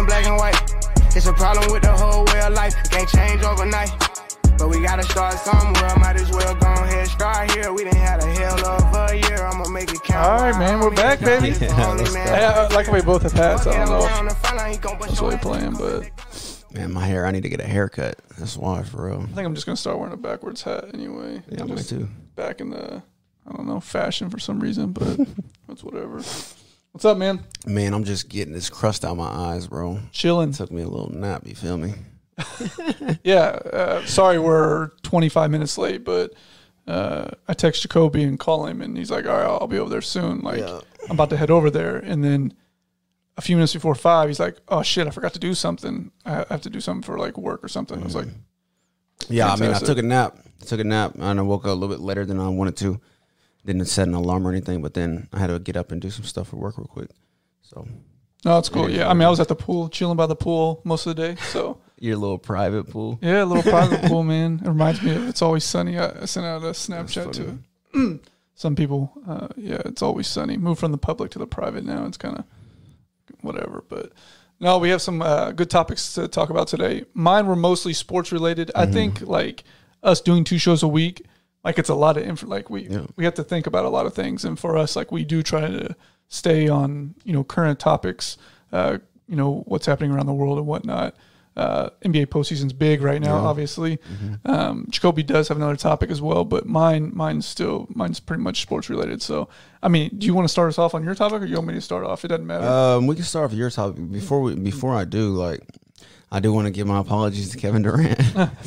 in black and white. It's a problem with the whole way of life. Can't change overnight. But we gotta start somewhere. Might as well go ahead start here. We didn't have a hell of a year. I'ma make it count. All right, man, we're back, baby. Yeah, let's. Hey, I, I like how we both have hats. I don't know if that's really playing, but Man, my hair. I need to get a haircut. That's why, for real. I think I'm just gonna start wearing a backwards hat anyway. Yeah, I'm mine just too. back in the I don't know fashion for some reason, but that's whatever. What's up, man? Man, I'm just getting this crust out my eyes, bro. Chilling. Took me a little nap. You feel me? Yeah. Uh, sorry, we're 25 minutes late, but uh, I text Jacoby and call him, and he's like, "All right, I'll be over there soon. Like, Yeah. I'm about to head over there." And then a few minutes before five, he's like, "Oh shit, I forgot to do something. I have to do something for like work or something." I was like, Yeah, I mean, I took a nap. I took a nap, and I woke up a little bit later than I wanted to. Didn't set an alarm or anything, but then I had to get up and do some stuff for work real quick. So "No, it's cool. Yeah, I mean, I was at the pool, chilling by the pool most of the day, so." your little private pool. Yeah, a little private pool, man. It reminds me of It's Always Sunny. I, I sent out a Snapchat to some people. Uh, yeah, It's Always Sunny. Move from the public to the private now. It's kind of whatever. But no, we have some uh, good topics to talk about today. Mine were mostly sports related. I think like us doing two shows a week, like it's a lot of info. Like we Yeah. we have to think about a lot of things, and for us, like we do try to stay on you know current topics. Uh, you know what's happening around the world and whatnot. Uh, NBA postseason's big right now, obviously. Um, Jacoby does have another topic as well, but mine, mine's still, mine's pretty much sports related. So, I mean, do you want to start us off on your topic, or you want me to start off? It doesn't matter. Um, we can start with your topic before we before I do. Like, I do want to give my apologies to Kevin Durant.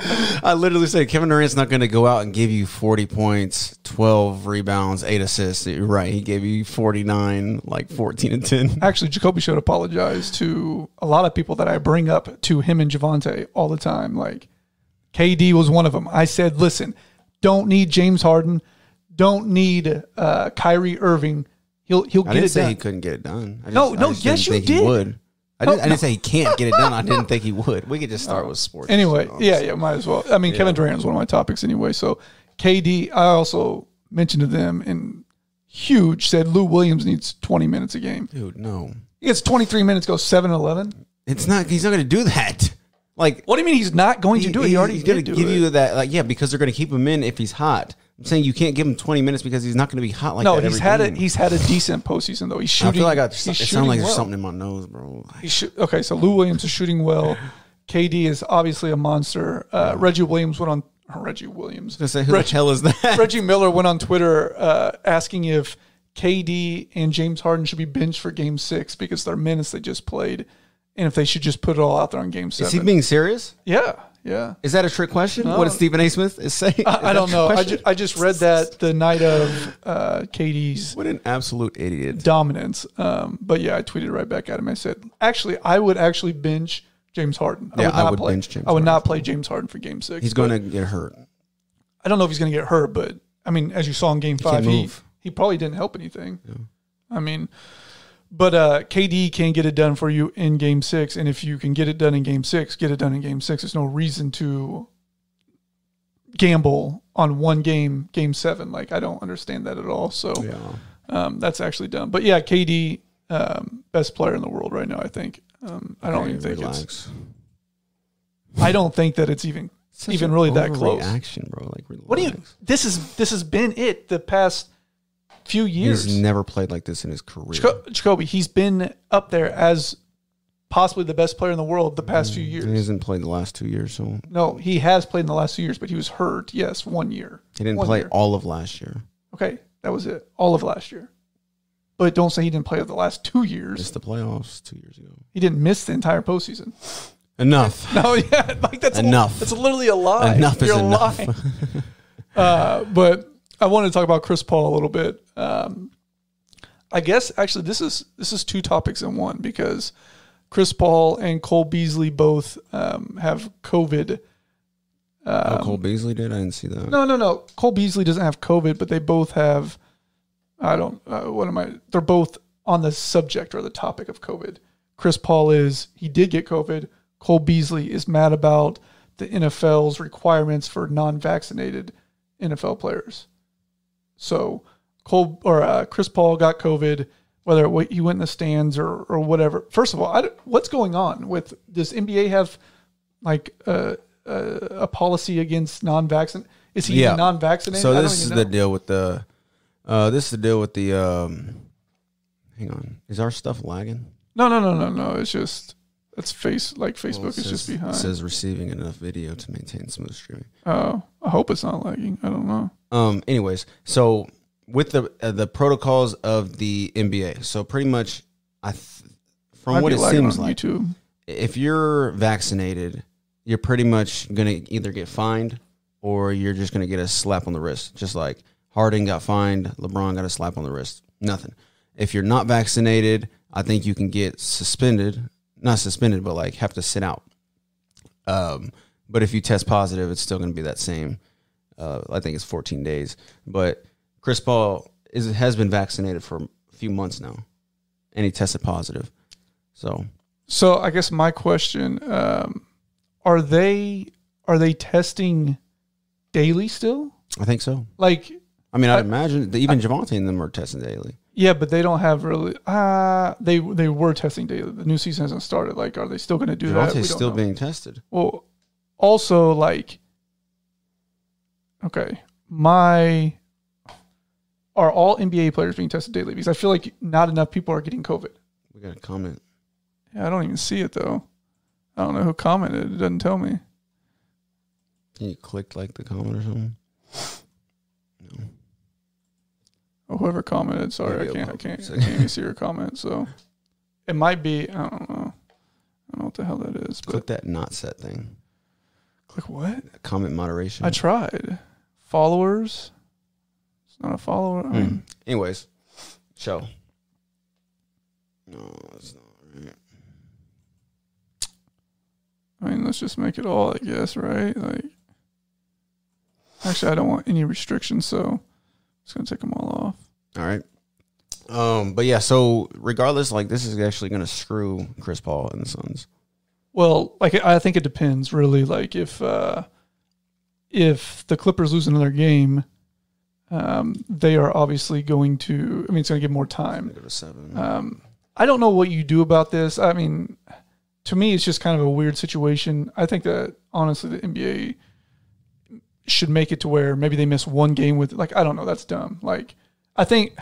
I literally said Kevin Durant's not going to go out and give you forty points, twelve rebounds, eight assists. You're right? He gave you forty nine, like fourteen and ten. Actually, Jacoby should apologize to a lot of people that I bring up to him and Javante all the time. Like, KD was one of them. I said, listen, don't need James Harden, don't need uh, Kyrie Irving. He'll he'll I get didn't it say done. he couldn't get it done. I No, just- no, yes, you did. He would. I didn't, I no. didn't oh, say he can't get it done. I didn't think he would. We could just start with sports. Anyway, oh, So, yeah, yeah, might as well. I mean, Kevin Durant is one of my topics anyway. So KD, I also mentioned to them and huge said Lou Williams needs 20 minutes a game. dude, no, He gets 23 minutes, goes 7 11. it's not. He's not going to do that. Like What do you mean he's not going to do it? He already he's did gonna give it. you that. Like, yeah, because they're going to keep him in if he's hot. I'm saying you can't give him 20 minutes because he's not going to be hot like no, that. he's every had game. a he's had a decent postseason though. He's shooting. I feel like I, it sounds like there's something in my nose, bro. He's shoot- okay, so Lou Williams is shooting well. KD is obviously a monster. Uh, Reggie Williams went on. Reggie Williams. I say, who Reg- the hell is that? Reggie Miller went on Twitter uh, asking if KD and James Harden should be benched for Game Six because their minutes they just played, and if they should just put it all out there on Game Seven. Is he being serious? yeah, yeah. Is that a trick question? What did Stephen A. Smith is saying? I, I don't know. I, ju- I just read that the night of uh, KD's what an absolute idiot. dominance. Um, but yeah, I tweeted right back at him. I said, actually, I would actually bench James Harden. Yeah, would I would play, bench James I would Harden. not play James Harden for Game Six. He's going to get hurt. I don't know if he's going to get hurt, but I mean, as you saw in Game can't Five, he he probably didn't help anything. I mean, but uh, KD can get it done for you in Game Six, and if you can get it done in Game Six, get it done in Game Six. There's no reason to gamble on one game, Game Seven. Like I don't understand that at all. So Yeah. um, that's actually done. But yeah, KD, um, best player in the world right now. I think. Um, I don't Okay, even think it's. I don't think that it's even Such even really that close. Action, bro. Like, relax. What do you? This is this has been it the past few years. He's never played like this in his career. Jaco- Jacoby, he's been up there as possibly the best player in the world the past few years. He hasn't played the last two years, so No, he has played in the last two years, but he was hurt. Yes, one year. he didn't One play year. all of last year. Okay, that was it. All of last year. But don't say he didn't play the last two years. Missed the playoffs two years ago. He didn't miss the entire postseason. Enough. No, yeah, like that's Enough. A, that's literally a lie. Enough is You're enough. lying. uh, but I wanted to talk about Chris Paul a little bit. Um, I guess actually this is this is two topics in one because Chris Paul and Cole Beasley both um, have COVID. oh, Cole Beasley did. I didn't see that. No, no, no. Cole Beasley doesn't have COVID, but they both have. I don't. Uh, what am I? They're both on the subject or the topic of COVID. Chris Paul is he did get COVID. Cole Beasley is mad about the NFL's requirements for non-vaccinated NFL players. So Cole or uh, Chris Paul got COVID, whether he went in the stands or or whatever. First of all, I, what's going on with does NBA have like a a, a policy against non-vaccin? Is he Yeah. non-vaccinated? So this is even the deal with the. Uh, this is the deal with the. Um, hang on, is our stuff lagging? No, no, no, no, no. It's just it's face like Facebook Well, is just behind. It says receiving enough video to maintain smooth streaming. oh, I hope it's not lagging. I don't know. Um. Anyways, so with the uh, the protocols of the NBA, so pretty much, I th- from Might what it seems like, YouTube. if you're vaccinated, you're pretty much gonna either get fined or you're just gonna get a slap on the wrist. Just like Harden got fined, LeBron got a slap on the wrist. Nothing. If you're not vaccinated, I think you can get suspended. Not suspended, but like have to sit out. Um, but if you test positive, it's still gonna be that same. Uh, I think it's 14 days. But Chris Paul is has been vaccinated for a few months now, and he tested positive. So So I guess my question: um, Are they are they testing daily still? I think so. Like, I mean, I'd I- imagine that even Javante and them are testing daily. Yeah, but they don't have really. Uh they they were testing daily. The new season hasn't started. Like, are they still going to do that? We Javante's still know. being tested. Well, also like, okay, my are all NBA players being tested daily? Because I feel like not enough people are getting COVID. We got a comment. Yeah, I don't even see it though. I don't know who commented. It doesn't tell me. You clicked like the comment or something? Whoever commented. Sorry, Maybe I can't. I can't. I can't even see your comment. So it might be. I don't know. I don't know what the hell that is. But Click that not set thing. click what? Comment moderation. I tried. Followers. It's not a follower. I Hmm. Anyways, show. No, it's not right. I mean, let's just make it all. I guess right. Like, actually, I don't want any restrictions, so just gonna take them all off. All right. Um, but yeah, so regardless, like this is actually gonna screw Chris Paul and the Suns. Well, like I think it depends really. Like if uh, if the Clippers lose another game, um, they are obviously going to. I mean, it's going to give more time. To seven. Um, I don't know what you do about this. I mean, to me, it's just kind of a weird situation. I think that honestly, the NBA should make it to where maybe they miss one game with like I don't know. That's dumb. Like I think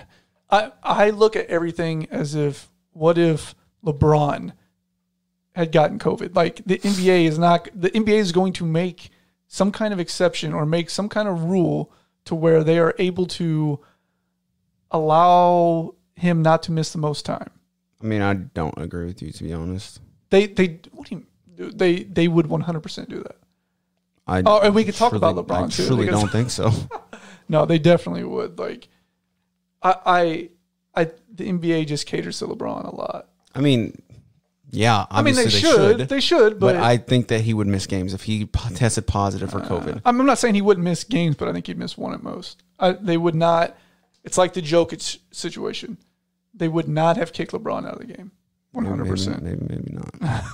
I I look at everything as if what if LeBron had gotten COVID? Like the NBA is not the NBA is going to make some kind of exception or make some kind of rule to where they are able to allow him not to miss the most time. I mean, I don't agree with you to be honest. They they what do you they they would 100% do that. I Oh, and we could talk truly- about LeBron, I too, truly don't think so. No, they definitely would. Like I I I the NBA just caters to LeBron a lot. I mean, yeah, I mean obviously they, should, they should, but, but, I think that he would miss games if he tested positive for uh, COVID. I'm I'm not saying he wouldn't miss games, but I think he'd miss one at most. I, they would not. It's like the Jokic situation. They would not have kicked LeBron out of the game. Hundred percent. Maybe, maybe not.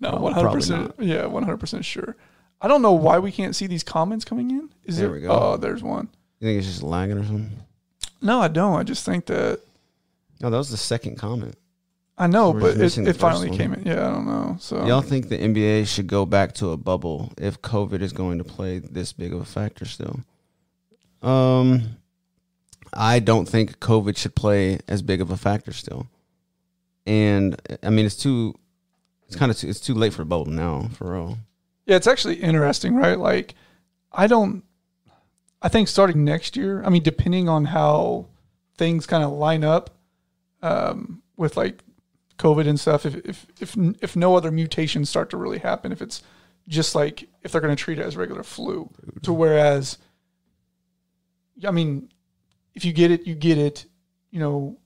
No, one hundred percent. Yeah, one hundred percent sure. I don't know why we can't see these comments coming in. Is There there? we go. Oh, there's one. You think it's just lagging or something? No, I don't. I just think that No, that was the second comment. I know, We're but it, it finally one. came in. Yeah, I don't know. So Y'all think the NBA should go back to a bubble if COVID is going to play this big of a factor still? Um, I don't think COVID should play as big of a factor still. And I mean, it's too, it's kind of too, it's too late for the bubble now, for real. Yeah, it's actually interesting, right? Like, I don't. I think starting next year. I mean, depending on how things kind of line up um, with like COVID and stuff. If if if if no other mutations start to really happen, if it's just like if they're going to treat it as regular flu, to whereas, I mean, if you get it, you get it. You know,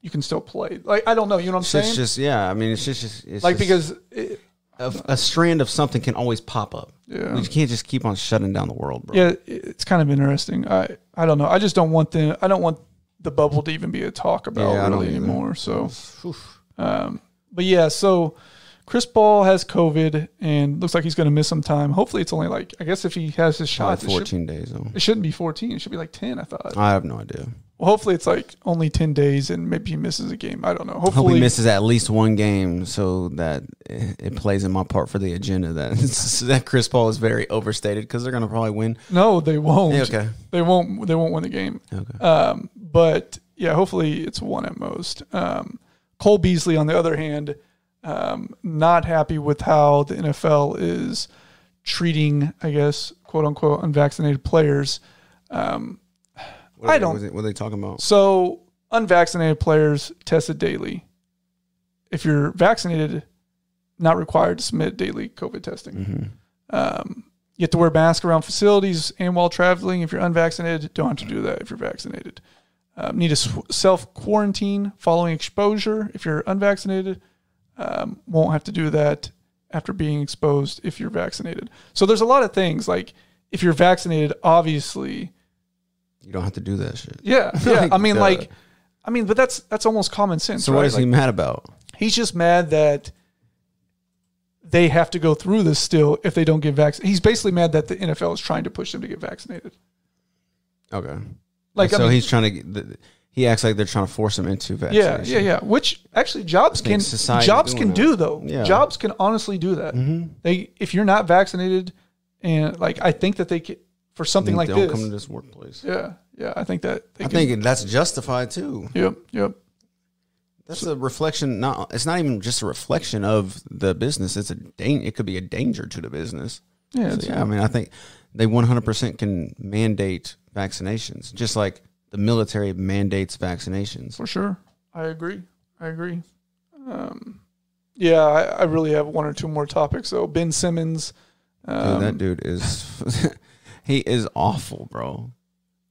you can still play. Like I don't know. You know what I'm It's saying? It's just yeah. I mean, it's just, just it's like just- because it, a, a strand of something can always pop up. yeah. We can't just keep on shutting down the world, bro. Yeah, it's kind of interesting. I I don't know. I just don't want the I don't want the bubble to even be a talk about Yeah, really anymore. So, um, but yeah, so Chris Paul has COVID and looks like he's going to miss some time. Hopefully, it's only like I guess if he has his shots, it, should, fourteen days. Though. it shouldn't be 14. It should be like 10. I thought. I have no idea. Well, hopefully, it's like only 10 days and maybe he misses a game. I don't know. Hope Hopefully, he misses at least one game so that it it plays in my part for the agenda that that Chris Paul is very overstated because they're gonna probably win. no, they won't. Yeah, okay. They won't. They won't win the game. Okay. Um, but yeah, hopefully it's one at most. Um, Cole Beasley, on the other hand, um, not happy with how the NFL is treating, I guess, quote unquote, unvaccinated players. Um, What are I they- don't- What are, they, what are they talking about? so unvaccinated players tested daily. If you're vaccinated, not required to submit daily COVID testing. Mm-hmm. Um, you have to wear a mask around facilities and while traveling. If you're unvaccinated, don't have to do that if you're vaccinated. Um, need to self quarantine following exposure. If you're unvaccinated, um, won't have to do that after being exposed if you're vaccinated. So there's a lot of things like if you're vaccinated, obviously, You don't have to do that shit. yeah, yeah. Like, I mean, like, I mean, but that's that's almost common sense, So right? what is he mad about? he's just mad that they have to go through this still if they don't get vaccinated. He's basically mad that the NFL is trying to push them to get vaccinated. Okay. Like, so I mean, he's trying to. get the- He acts like they're trying to force him into vaccination. yeah, yeah. Yeah. Which actually jobs can jobs can do though. Yeah. Jobs can honestly do that. Mm-hmm. They if you're not vaccinated and like I think that they can for something like don't this. come to this workplace. yeah, yeah. I think that they I can, think that's justified too. Yep, yep. That's a reflection. Not it's not even just a reflection of the business. It's a dan- It could be a danger to the business. Yeah, So, yeah, I mean, I think they 100% can mandate vaccinations, just like the military mandates vaccinations. For sure. I agree. I agree. Um, yeah, I, I really have one or two more topics. So Ben Simmons. Dude, Um, that dude is he is awful, bro.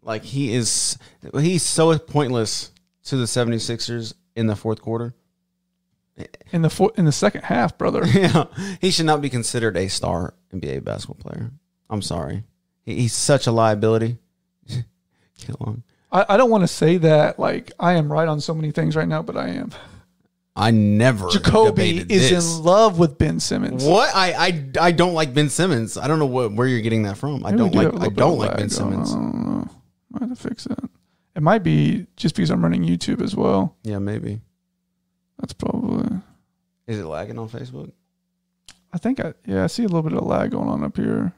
Like he is he's so pointless to the 76ers in the fourth quarter. in the fo- in the second half, brother. yeah, he should not be considered a star NBA basketball player. I'm sorry. He, he's such a liability. Kill him. I, I don't want to say that like I am right on so many things right now, but I am. I never Jacoby is this. in love with Ben Simmons. What I, I I don't like Ben Simmons. I don't know what, where you're getting that from. I Maybe we don't do like I don't like Ben. Simmons. I don't know. I have to fix it. It might be just because I'm running YouTube as well. Yeah, maybe. That's probably. Is it lagging on Facebook? I think I yeah I see a little bit of lag going on up here,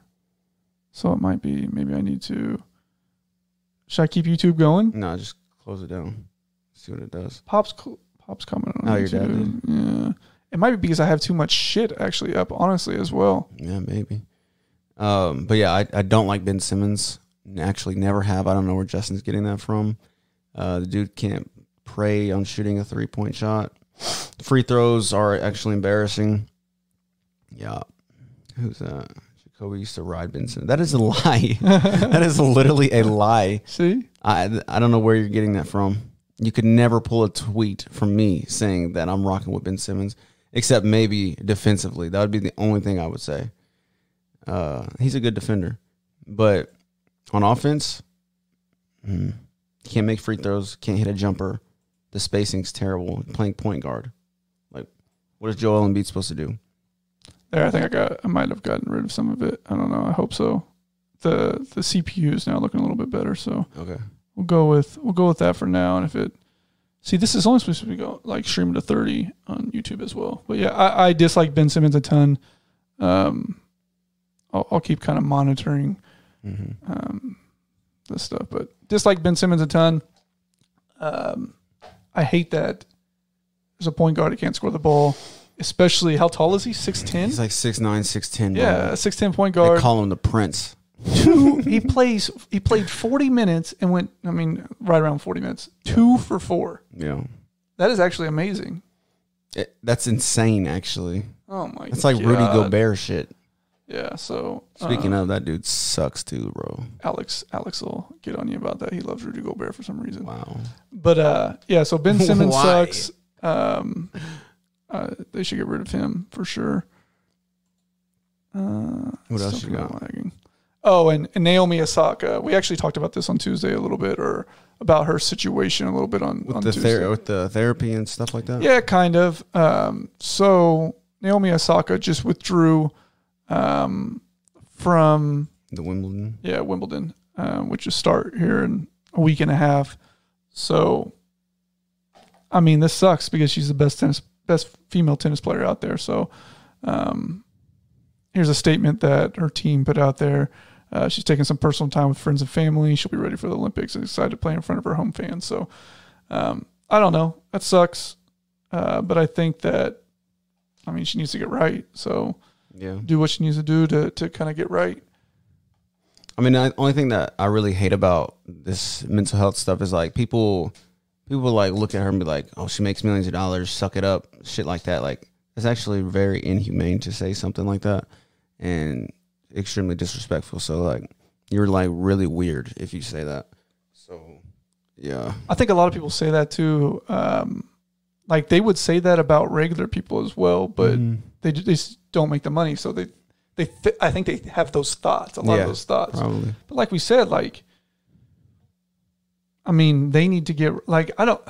so it might be maybe I need to. Should I keep YouTube going? No, just close it down. See what it does. Pops pops coming on. Oh, your dad YouTube. Yeah, it might be because I have too much shit actually up. Honestly, as well. Yeah, maybe. Um, but yeah, I, I don't like Ben Simmons. Actually, never have. I don't know where Justin's getting that from. Uh, the dude can't prey on shooting a three point shot. Free throws are actually embarrassing. Yeah, who's that? Jacoby used to ride Ben Simmons. That is a lie. that is literally a lie. See, I I don't know where you're getting that from. You could never pull a tweet from me saying that I'm rocking with Ben Simmons, except maybe defensively. That would be the only thing I would say. Uh, he's a good defender, but on offense, hmm, can't make free throws, can't hit a jumper. The spacing's terrible. Playing point guard, like what is Joel Embiid supposed to do? There I think I got I might have gotten rid of some of it. I don't know. I hope so. The the CPU is now looking a little bit better, so Okay, we'll go with we'll go with that for now. And if it see, this is only supposed to be go like streaming to thirty on YouTube as well. But yeah, I, I dislike Ben Simmons a ton. Um, I'll, I'll keep kind of monitoring hmm um, this stuff, but dislike Ben Simmons a ton. Um, I hate that there's a point guard who can't score the ball, especially how tall is he? Six ten. he's like six nine, six ten. Yeah, a six ten point guard. they call him the Prince. Two. he plays. He played forty minutes and went. I mean, right around forty minutes. Two for four. Yeah, That is actually amazing. It- that's insane. Actually, Oh my. God. That's like Rudy God. Gobert shit. Yeah. So Speaking uh, of, that dude sucks too, bro. Alex, Alex will get on you about that. He loves Rudy Gobert for some reason. Wow. But uh, yeah. So Ben Simmons sucks. Um, uh, they should get rid of him for sure. Uh, What else you got? lagging. Oh, and, and Naomi Osaka. We actually talked about this on Tuesday a little bit, or about her situation a little bit on With on the Tuesday. ther- with the therapy and stuff like that. Yeah, kind of. Um, so Naomi Osaka just withdrew um, from The Wimbledon. yeah Wimbledon, uh, which is start here in a week and a half. So, I mean, this sucks because she's the best tennis, best female tennis player out there. So, um, here's a statement that her team put out there. Uh, she's taking some personal time with friends and family. She'll be ready for the Olympics and excited to play in front of her home fans. So, um, I don't know. That sucks. Uh, but I think that, I mean, she needs to get right. So, Yeah. do what she needs to do to, to kind of get right. I mean, the only thing that I really hate about this mental health stuff is like people, people like look at her and be like, "Oh, she makes millions of dollars, suck it up," shit like that. Like it's actually very inhumane to say something like that, and extremely disrespectful. So like, you're like really weird if you say that. So yeah, I think a lot of people say that too. Um, like they would say that about regular people as well, but Mm-hmm. they they just don't make the money, so they they th- I think they have those thoughts, a lot Yeah, of those thoughts. probably. But like we said, like I mean, they need to get like I don't.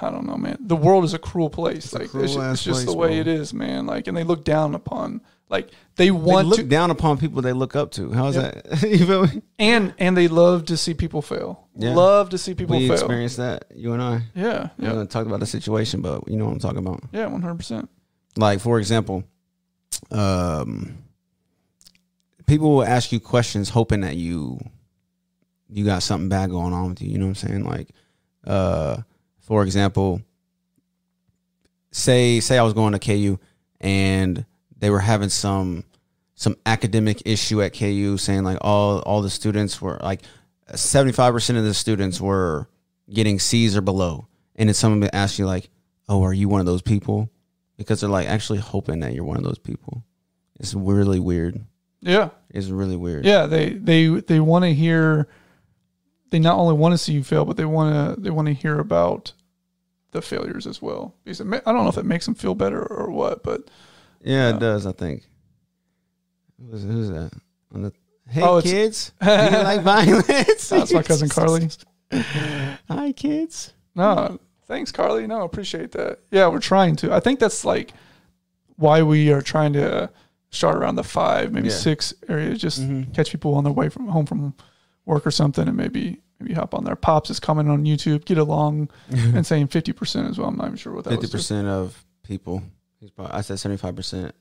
I don't know, man. The world is a cruel place. a like cruel it's, ju- ass it's just place, the way bro. it is, man. Like, and they look down upon. Like they want to. They look to, down upon people they look up to. How's Yep. that? you feel me? and and they love to see people fail. Yeah. Love to see people we fail. experienced that, you and I. Yeah, We yeah, haven't talked about the situation, but you know what I'm talking about. yeah, one hundred percent. like for example um people will ask you questions hoping that you you got something bad going on with you you know what i'm saying like uh for example say say i was going to ku and they were having some some academic issue at ku saying like all all the students were like 75% of the students were getting c's or below and then someone would ask you like oh are you one of those people because they're like actually hoping that you're one of those people. It's really weird. Yeah, It's really weird. yeah. They they they want to hear. They not only want to see you fail, but they want to they want to hear about the failures as well. Because I don't know if it makes them feel better or what, but Yeah, it does. I think. Who's, who's that? The hey Oh, kids, do you like violence? that's my cousin Carly. Hi kids. No, thanks, Carly. No, appreciate that. Yeah, we're trying to. I think that's like why we are trying to start around the five, maybe Yeah. six area. Just Mhm. catch people on their way from home from work or something, and maybe maybe hop on there. Pops is commenting on YouTube. Get along and saying fifty percent as well. I'm not even sure what that Fifty was. percent of people. He's probably, I said seventy five percent.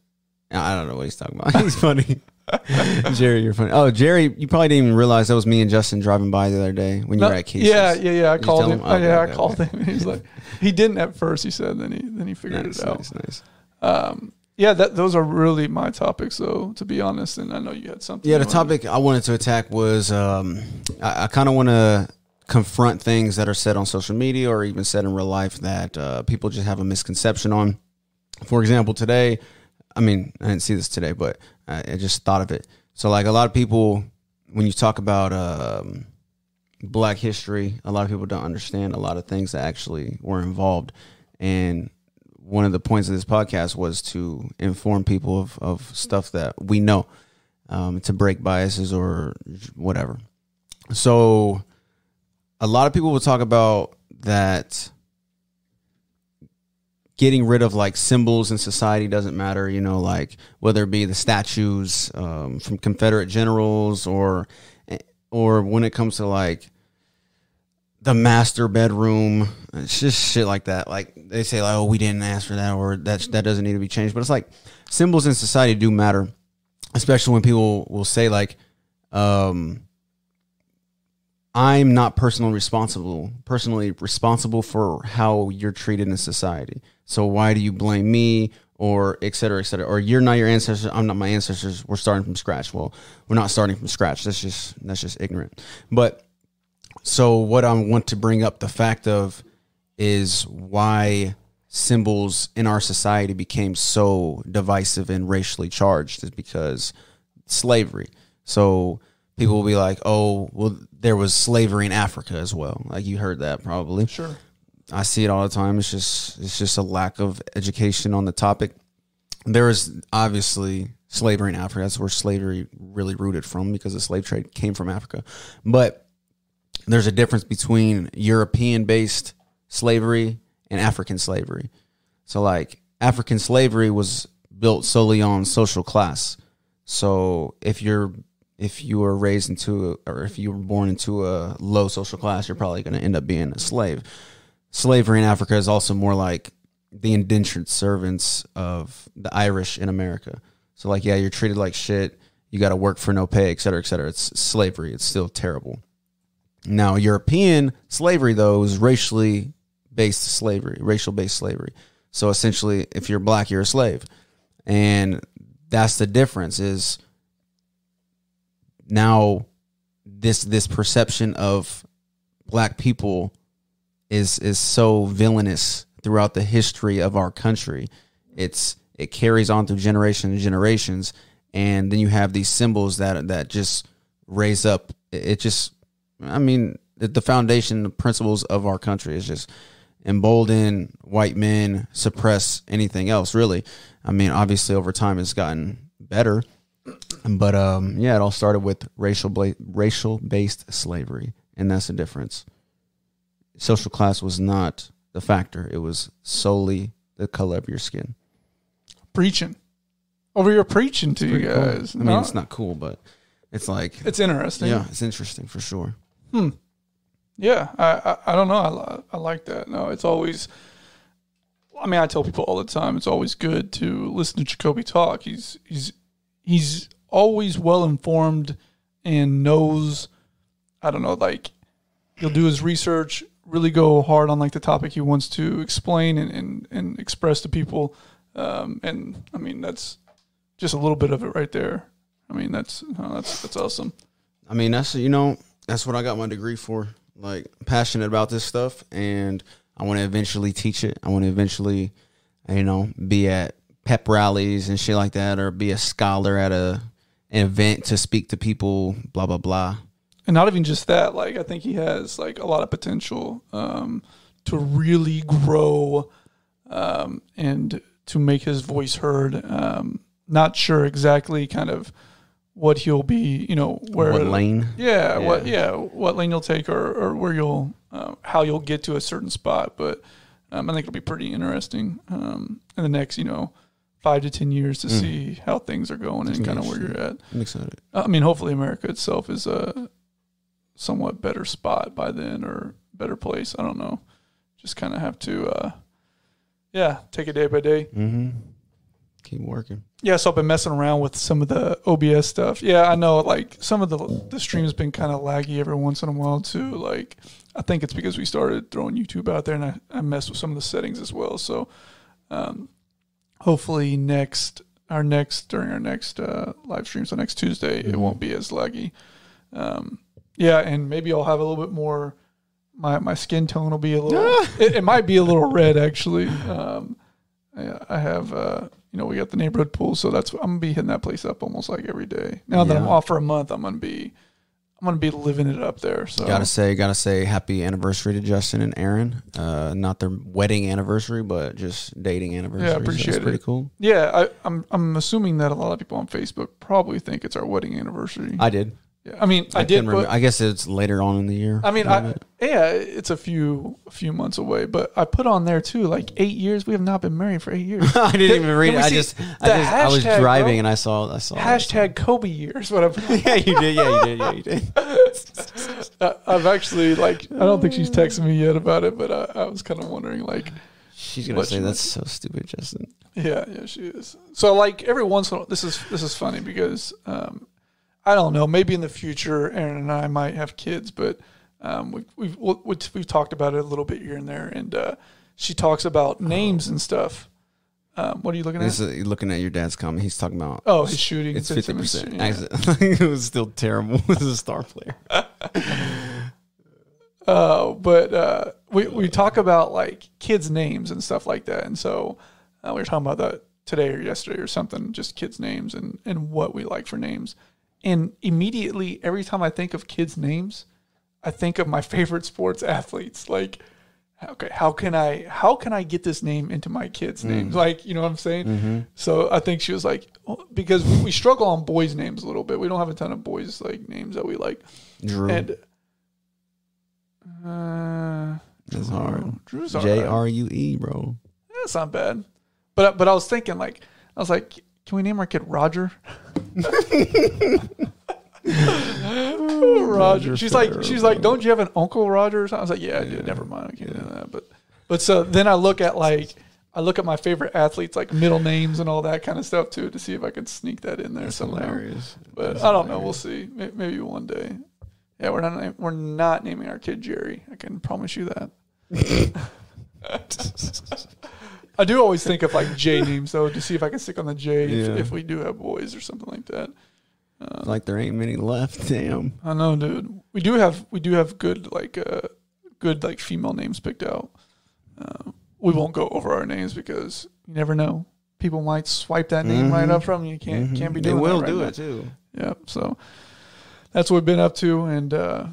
I don't know what he's talking about. He's funny. Jerry, you're funny. Oh, Jerry, you probably didn't even realize that was me and Justin driving by the other day when you No, were at Casey's. yeah, yeah, yeah. I Did called him. him? Oh, yeah, okay, I called okay. him. He's like, he didn't at first. He said, then he then he figured Nice, it out. nice, nice. Um, yeah, that those are really my topics, though. To be honest, and I know you had something. Yeah, the topic I wanted to attack was um, I, I kind of want to confront things that are said on social media or even said in real life that uh, people just have a misconception on. For example, today, I mean, I didn't see this today, but I, I just thought of it. So, like a lot of people, when you talk about um, Black history, a lot of people don't understand a lot of things that actually were involved, and one of the points of this podcast was to inform people of, of stuff that we know um, to break biases or whatever. So, a lot of people will talk about that getting rid of like symbols in society doesn't matter, you know, like whether it be the statues um, from Confederate generals or or when it comes to like the master bedroom, it's just shit like that. Like they say, like, oh, we didn't ask for that, or that that doesn't need to be changed. But it's like symbols in society do matter, especially when people will say like, um, I'm not personally responsible, personally responsible for how you're treated in society. So why do you blame me, or et cetera, et cetera, or you're not your ancestors, I'm not my ancestors. We're starting from scratch. Well, we're not starting from scratch. That's just that's just ignorant. But so what I want to bring up the fact of is why symbols in our society became so divisive and racially charged is because slavery. So people will be like, "Oh, well, there was slavery in Africa as well." Like you heard that probably. Sure. I see it all the time. It's just it's just a lack of education on the topic. There is obviously slavery in Africa. That's where slavery really rooted from because the slave trade came from Africa. But there's a difference between European based slavery and African slavery. So like African slavery was built solely on social class. So if you're if you were raised into or if you were born into a low social class, you're probably going to end up being a slave. Slavery in Africa is also more like the indentured servants of the Irish in America. So like, yeah, you're treated like shit. You got to work for no pay, et cetera, et cetera. It's slavery. It's still terrible. Now, European slavery though is racially based slavery, racial based slavery. So essentially, if you're black, you're a slave, and that's the difference. Is now this this perception of black people is is so villainous throughout the history of our country. It's it carries on through generations and generations, and then you have these symbols that that just raise up. It just, I mean, the foundation, the principles of our country is just embolden white men, suppress anything else. Really, I mean, obviously over time it's gotten better, but um, yeah, it all started with racial bla- racial based slavery, and that's the difference. Social class was not the factor; it was solely the color of your skin. Preaching over here, preaching to you guys. Cool. I mean, no. it's not cool, but it's like it's interesting. Yeah, it's interesting for sure. Hmm. Yeah, I, I, I don't know. I, I like that. No, it's always. I mean, I tell people all the time. It's always good to listen to Jacoby talk. He's he's he's always well informed and knows. I don't know, like he'll do his research, really go hard on like the topic he wants to explain and and, and express to people. Um, and I mean, that's just a little bit of it right there. I mean, that's that's that's awesome. I mean, that's you know that's what I got my degree for. Like passionate about this stuff, and I want to eventually teach it. I want to eventually, you know, be at pep rallies and shit like that, or be a scholar at a an event to speak to people. Blah blah blah. And not even just that. Like I think he has like a lot of potential um, to really grow um, and to make his voice heard. Um, not sure exactly kind of what he'll be, you know, where what lane? Yeah, yeah. what yeah, what lane you'll take or, or where you'll uh, how you'll get to a certain spot. But um, I think it'll be pretty interesting um, in the next, you know, five to ten years to mm. see how things are going and kind of where you're at. I'm excited. I mean, hopefully America itself is a somewhat better spot by then or better place. I don't know. Just kind of have to, uh, yeah, take it day by day. Mm-hmm keep working. Yeah, so I've been messing around with some of the OBS stuff. Yeah, I know. Like some of the the stream's been kind of laggy every once in a while too. Like I think it's because we started throwing YouTube out there, and I, I messed with some of the settings as well. So um, hopefully next our next during our next uh, live stream, so next Tuesday, mm-hmm. it won't be as laggy. Um, yeah, and maybe I'll have a little bit more. My my skin tone will be a little. it, it, might be a little red actually. Um, I, I have. Uh, you know, we got the neighborhood pool, so that's I'm gonna be hitting that place up almost like every day. Now that I'm off for a month, I'm gonna be I'm gonna be living it up there. So gotta say, gotta say, happy anniversary to Justin and Aaron. Uh, not their wedding anniversary, but just dating anniversary. Yeah, appreciate so it. Pretty cool. Yeah, I, I'm I'm assuming that a lot of people on Facebook probably think it's our wedding anniversary. I did. Yeah, I mean, I, I did. But, I guess it's later on in the year. I mean, I, yeah, it's a few a few months away, but I put on there too, like eight years. We have not been married for eight years. I didn't even read it. I just, I just, I was driving bro, and I saw, I saw hashtag Kobe years. What yeah, you did. Yeah, you did. Yeah, you did. uh, I've actually like, I don't think she's texted me yet about it, but I, I was kind of wondering like. She's gonna say that's so stupid, Justin. Yeah, yeah, she is. So like every once in a while, this is this is funny because um, I don't know. Maybe in the future, Aaron and I might have kids, but um, we've, we've we've we've talked about it a little bit here and there. And uh, she talks about names and stuff. Um, what are you looking at? Is, looking at your dad's comment. He's talking about oh, his shooting. It's fifty percent. it was still terrible as a star player. uh, but uh, we we talk about like kids' names and stuff like that, and so uh, we were talking about that today or yesterday or something, just kids' names and and what we like for names. And immediately, every time I think of kids' names, I think of my favorite sports athletes. Like, okay, how can I how can I get this name into my kids' mm. names? Like, you know what I'm saying? Mm-hmm. So I think she was like, oh, because we struggle on boys' names a little bit. We don't have a ton of boys like names that we like. Jrue. And uh, that's hard. Jrue's J R U E, bro. That's not bad. But but I was thinking like I was like, can we name our kid Roger? Roger. She's like, she's like, don't you have an uncle Roger? I was like, yeah, I do. Never mind, I can't do that. But, but so then I look at like, I look at my favorite athletes, like middle names and all that kind of stuff too, to see if I can sneak that in there somehow. hilarious. But That's I don't know. We'll see. May- Maybe one day. Yeah, we're not we're not naming our kid Jerry. I can promise you that. I do always think of like J names though to see if I can stick on the J if, Yeah. if we do have boys or something like that. like there ain't many left. Damn. I know, dude. We do have we do have good like uh good like female names picked out. Uh, we won't go over our names because you never know. People might swipe that name right Mhm. up from you. Can't can't be They doing. will that right do now. it too. Yeah. So that's what we've been up to, and uh,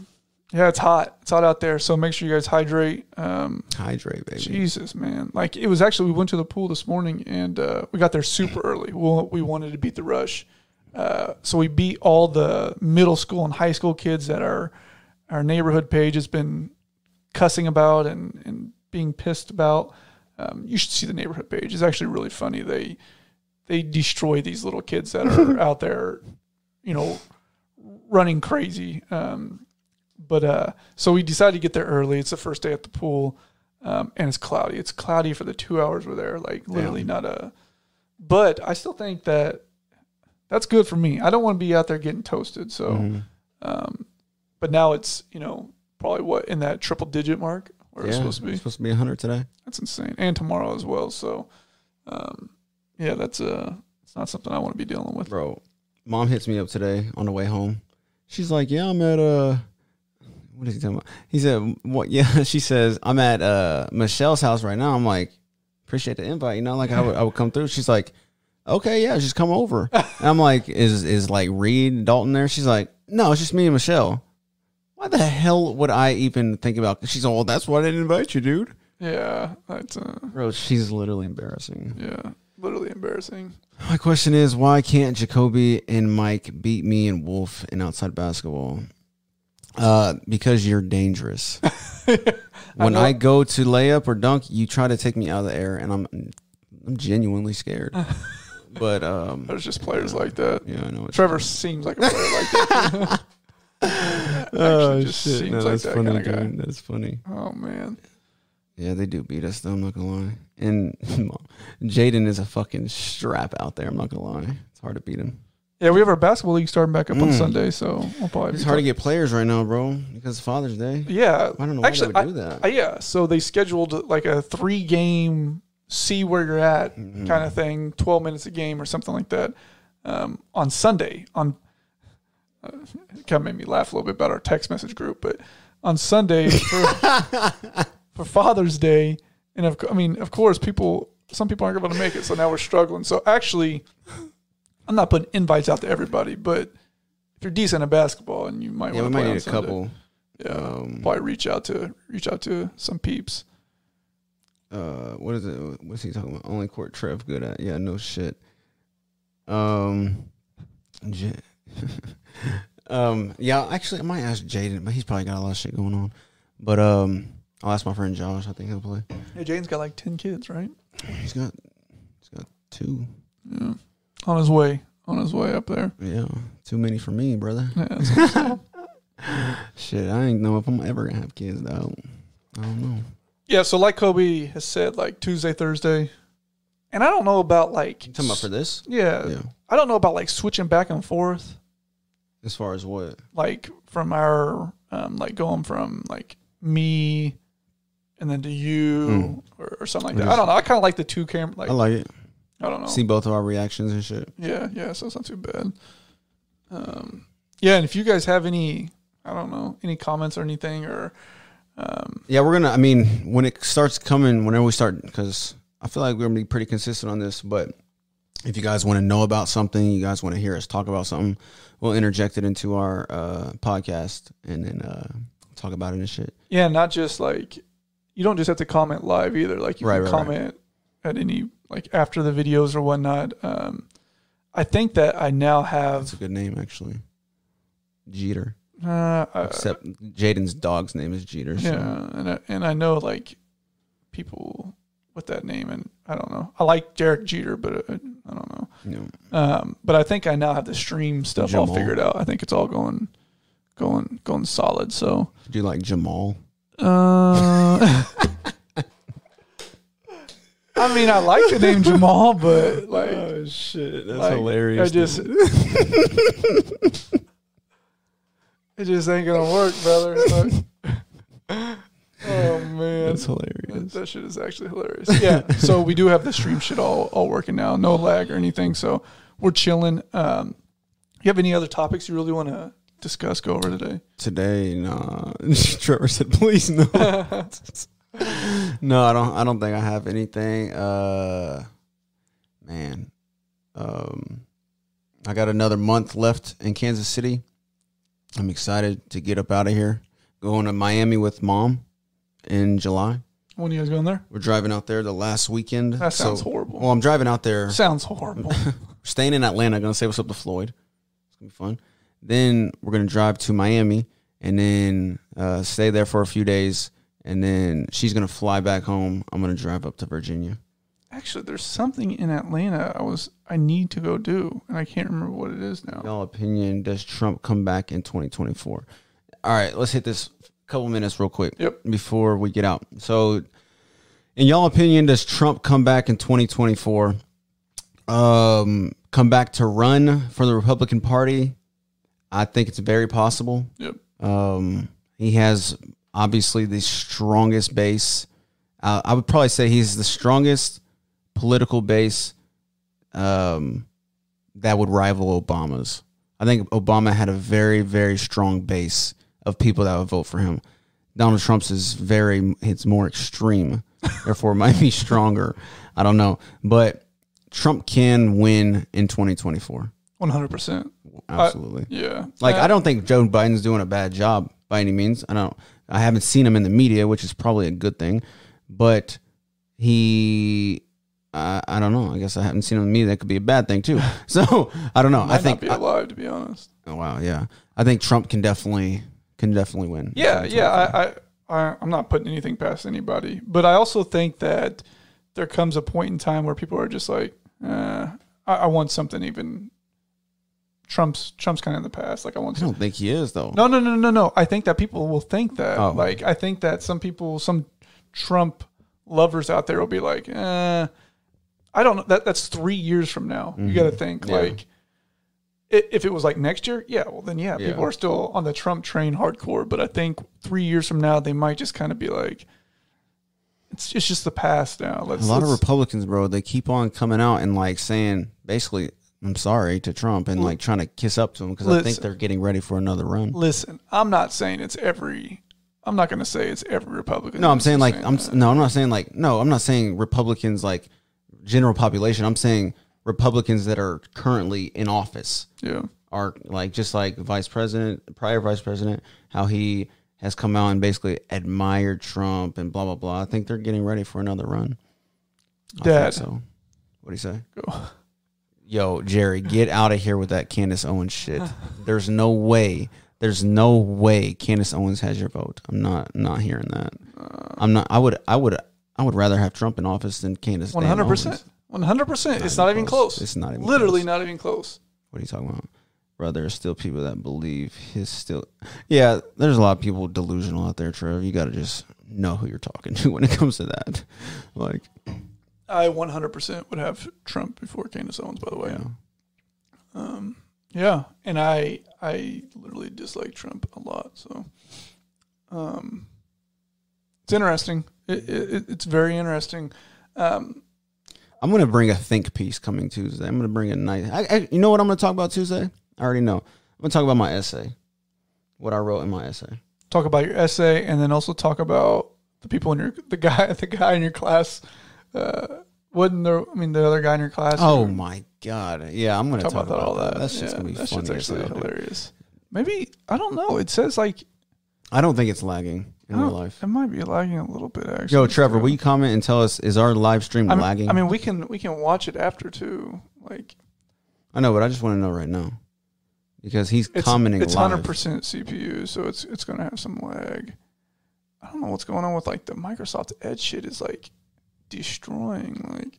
yeah, it's hot. It's hot out there. So make sure you guys hydrate. Um, Hydrate, baby. Jesus, man! Like it was actually we went to the pool this morning, and uh, we got there super early. We we wanted to beat the rush, uh, so we beat all the middle school and high school kids that our our neighborhood page has been cussing about and and being pissed about. Um, you should see the neighborhood page. It's actually really funny. They they destroy these little kids that are out there, you know, running crazy. Um, but uh, so we decided to get there early. It's the first day at the pool, um, and it's cloudy. It's cloudy for the two hours we're there. Like literally not a. But I still think that that's good for me. I don't want to be out there getting toasted. So, Mhm. um, but now it's you know probably what in that triple digit mark where it's supposed to be. It's supposed to be 100 today. That's insane. And tomorrow as well. So, um, yeah, that's uh, it's not something I want to be dealing with. Bro, mom hits me up today on the way home. She's like, "Yeah, I'm at uh what is he talking about?" He said, "What? Yeah." She says, "I'm at uh Michelle's house right now." I'm like, "Appreciate the invite." You know, like I would I would come through. She's like, "Okay, yeah, just come over." and I'm like, "Is is like Reed Dalton there?" She's like, "No, it's just me and Michelle." Why the hell would I even think about? She's all, well, "That's why I didn't invite you, dude." Yeah, that's uh, Bro, she's literally embarrassing. yeah, literally embarrassing. My question is, why can't Jacoby and Mike beat me and Wolf in outside basketball? Uh, because you're dangerous. when know- I, go to layup or dunk, you try to take me out of the air, and I'm I'm genuinely scared. but um, There's just players like that. yeah, I know. Trevor seems like a player like that. Actually, oh shit! No, like that's that funny, kind of guy. dude. That's funny. Oh man, Yeah, they do beat us. Though I'm not gonna lie. And Jaden is a fucking strap out there. I'm not gonna lie. It's hard to beat him. Yeah, we have our basketball league starting back up on Mm. Sunday, so we'll probably. It's be hard to talking- get players right now, bro, because Father's Day. Yeah, I don't know why Actually, they would do that. Uh, yeah, so they scheduled like a three game see where you're at Mm-hmm. kind of thing, 12 minutes a game or something like that um, on Sunday. On uh, it kind of made me laugh a little bit about our text message group, but on Sunday for, for Father's Day, and of, co- I mean, of course, people, some people aren't going to make it, so now we're struggling. So actually, I'm not putting invites out to everybody, but if you're decent at basketball and you might yeah, want to play need a Sunday, couple. yeah, Um, probably reach out to reach out to some peeps. uh what is it what's he talking about? Only court trev good at? Yeah no shit. Um J- um yeah actually i might ask jaden but he's probably got a lot of shit going on. But um i'll ask my friend josh i think he'll play. Yeah, Jaden's got like ten kids, right? he's got he's got two. Yeah, on his way, on his way up there. yeah too many for me brother Yeah, that's I'm saying. shit i ain't know if i'm ever gonna have kids though i don't know yeah. So like Kobe has said, like Tuesday, Thursday, and I don't know about like you talking about for this yeah, yeah I don't know about like switching back and forth, as far as what like from our um, like going from like me and then to you Mm. or, or something like that. I don't know. I kind of like the two camera. Like i like it I don't know. see both of our reactions and shit Yeah, yeah, so it's not too bad. Um, yeah, and if you guys have any, I don't know, any comments or anything, or um, Yeah, we're gonna. I mean, when it starts coming, whenever we start, because I feel like we're gonna be pretty consistent on this. But if you guys want to know about something, you guys want to hear us talk about something, we'll interject it into our uh, podcast and then uh, talk about it and shit. yeah, not just like you don't just have to comment live either. Like you Right, can right, right. At any like after the videos or whatnot. Um, I think that I now have. That's a good name, actually. Jeter. Uh, uh, Except Jaden's dog's name is Jeter. So. yeah, and I, and I know like people with that name, and I don't know. I like Derek Jeter, but uh, I don't know. Know, Um, but I think I now have the stream stuff all Jamal. figured out. I think it's all going, going, going solid. So, do you like Jamal? uh, I mean, I like the name Jamal, but like, Oh, shit, that's like, I just, it just ain't gonna work, brother. Like, oh man, That's hilarious. That shit is actually hilarious. Yeah. so we do have the stream shit all, all working now. No lag or anything. So we're chilling. Um, you have any other topics you really want to discuss, go over today? Today, nah. Trevor said, "Please no." No, I don't. I don't think I have anything. Uh, man, um, I got another month left in Kansas City. I'm excited to get up out of here. Going to Miami with mom in July. When you guys going there? We're driving out there the last weekend. That sounds So- horrible. Well, I'm driving out there. Sounds horrible. staying in Atlanta. Gonna say what's up to Floyd. It's gonna be fun. Then we're gonna drive to Miami and then uh, stay there for a few days. And then she's gonna fly back home. I'm gonna drive up to Virginia. Actually, there's something in Atlanta I was I need to go do, and I can't remember what it is now. Y'all opinion? Does Trump come back in 2024? All right, let's hit this couple minutes real quick. Yep. Before we get out, so in y'all opinion, does Trump come back in 2024? Um, come back to run for the Republican Party? I think it's very possible. Yep. Um, he has obviously the strongest base. Uh, I would probably say he's the strongest political base um, that would rival Obama's. I think Obama had a very, very strong base of people that would vote for him. Donald Trump's is very, it's more extreme, therefore it might be stronger. I don't know, but Trump can win in 2024. 100. percent Absolutely. Yeah. Like Uh, I don't think Joe Biden's doing a bad job by any means. I don't. I haven't seen him in the media, which is probably a good thing. But he, I I don't know. I guess I haven't seen him in the media. That could be a bad thing too. So I don't know. I think. not be alive to be honest. oh, wow. Yeah. I think Trump can definitely can definitely win. Yeah, yeah. I, I, I, I'm not putting anything past anybody, but I also think that there comes a point in time where people are just like, eh, I, I want something even. Trump's Trump's kind of in the past. Like I want. I don't think he is though. no, no, no, no, no. I think that people will think that. Oh. Like I think that some people, some Trump lovers out there will be like, eh, I don't know. That that's three years from now. You got to think Mm-hmm. Yeah. like. If it was like next year, yeah, well then yeah, people are still on the Trump train hardcore. But I think three years from now, they might just kind of be like, it's it's just the past now. Let's, a lot of Republicans, bro, they keep on coming out and like saying basically, "I'm sorry" to Trump and like trying to kiss up to him because I think Listen. they're getting ready for another run. listen. I'm not saying it's every. I'm not going to say it's every Republican. No, I'm saying like I'm no, I'm not saying like no, I'm not saying Republicans like general population. I'm saying Republicans that are currently in office yeah. are like just like vice president, prior vice president, how he has come out and basically admired Trump and blah blah blah. I think they're getting ready for another run. I think Dad. so what do you say? Go. Yo, Jerry, get out of here with that Candace Owens shit. There's no way. There's no way Candace Owens has your vote. I'm not not hearing that. Uh, I'm not. I would. I would. I would rather have Trump in office than Candace. One hundred percent. One hundred percent. It's not even close. close. It's not even literally close. not even close. What are you talking about? Bro, there's still people that believe his still. Yeah, there's a lot of people delusional out there, Trevor. You got to just know who you're talking to when it comes to that. Like, I one hundred percent would have Trump before Candace Owens. By the way. yeah. Um, yeah, and I I literally dislike Trump a lot. So, um, it's interesting. It, it, it's very interesting. Um, I'm gonna bring a think piece coming Tuesday. I'm gonna bring a nice. I, I, you know what I'm gonna talk about Tuesday? I already know. I'm gonna talk about my essay. What I wrote in my essay. talk about your essay, and then also talk about the people in your the guy the guy in your class. Uh, wasn't there? I mean, the other guy in your class. Oh who- my god! Yeah, I'm gonna talk, talk, about that. All that. That's just gonna be that funny. actually hell, hilarious. Maybe I don't know. It says like I don't think it's lagging in real life. It might be lagging a little bit. Actually, Yo, Trevor, will you comment and tell us is our live stream I mean, lagging? I mean, we can we can watch it after too. Like I know, but I just want to know right now because he's it's commenting it's hundred percent CPU, so it's it's gonna have some lag. I don't know what's going on with like the Microsoft Edge shit is like destroying. Like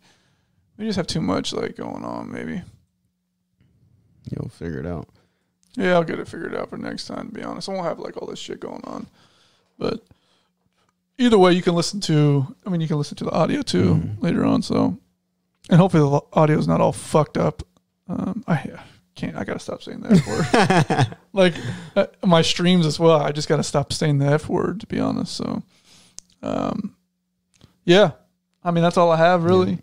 we just have too much like going on. Maybe. You'll figure it out. Yeah, I'll get it figured out for next time. To be honest, I won't have like all this shit going on. But either way, you can listen to. I mean, you can listen to the audio too Mhm. later on. So, and hopefully the audio is not all fucked up. Um, I can't. I gotta stop saying the f word. like uh, my streams as well. I just gotta stop saying the f word. To be honest. So, um, yeah. I mean, that's all I have really.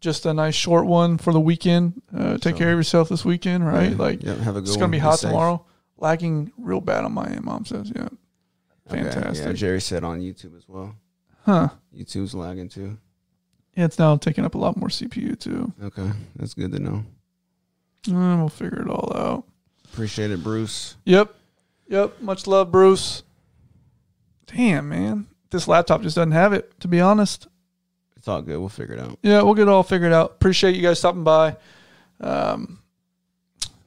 Just a nice short one for the weekend. Uh, take So- care of yourself this weekend, right? Yeah, Like yeah, have a good it's gonna be hot safe. tomorrow. Lagging real bad on my end. Mom says, yeah. Okay, Yeah, Fantastic. Jerry said on YouTube as well. Huh. YouTube's lagging too. Yeah, it's now taking up a lot more CPU too. Okay, that's good to know. Uh, we'll figure it all out. Appreciate it, Bruce. Yep. Yep. Much love, Bruce. Damn, man. This laptop just doesn't have it, to be honest. It's all good. We'll figure it out. Yeah, we'll get it all figured out. Appreciate you guys stopping by. Um,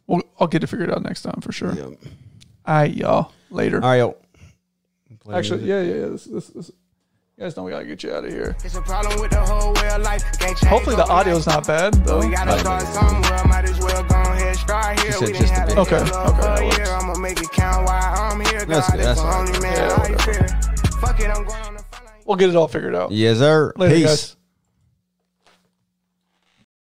we'll, I'll get it figured out next time for sure. Yep. All right, y'all. Later. All right, yo. Play Actually, yeah, yeah, yeah. This, this, this. You guys know we gotta get you out of here. It's a problem with the whole way of life. Can't change Hopefully the overnight. audio's not bad though. We gotta start somewhere. Might as well go ahead start here. We didn't just a have bit. Okay, okay, okay, okay, that a works. year. I'ma make it count while I'm here. That's God good, that's the only man Yeah, I fear. Fuck it, I'm going on the front line. We'll get it all figured out. Yes, sir. Later, Peace. guys.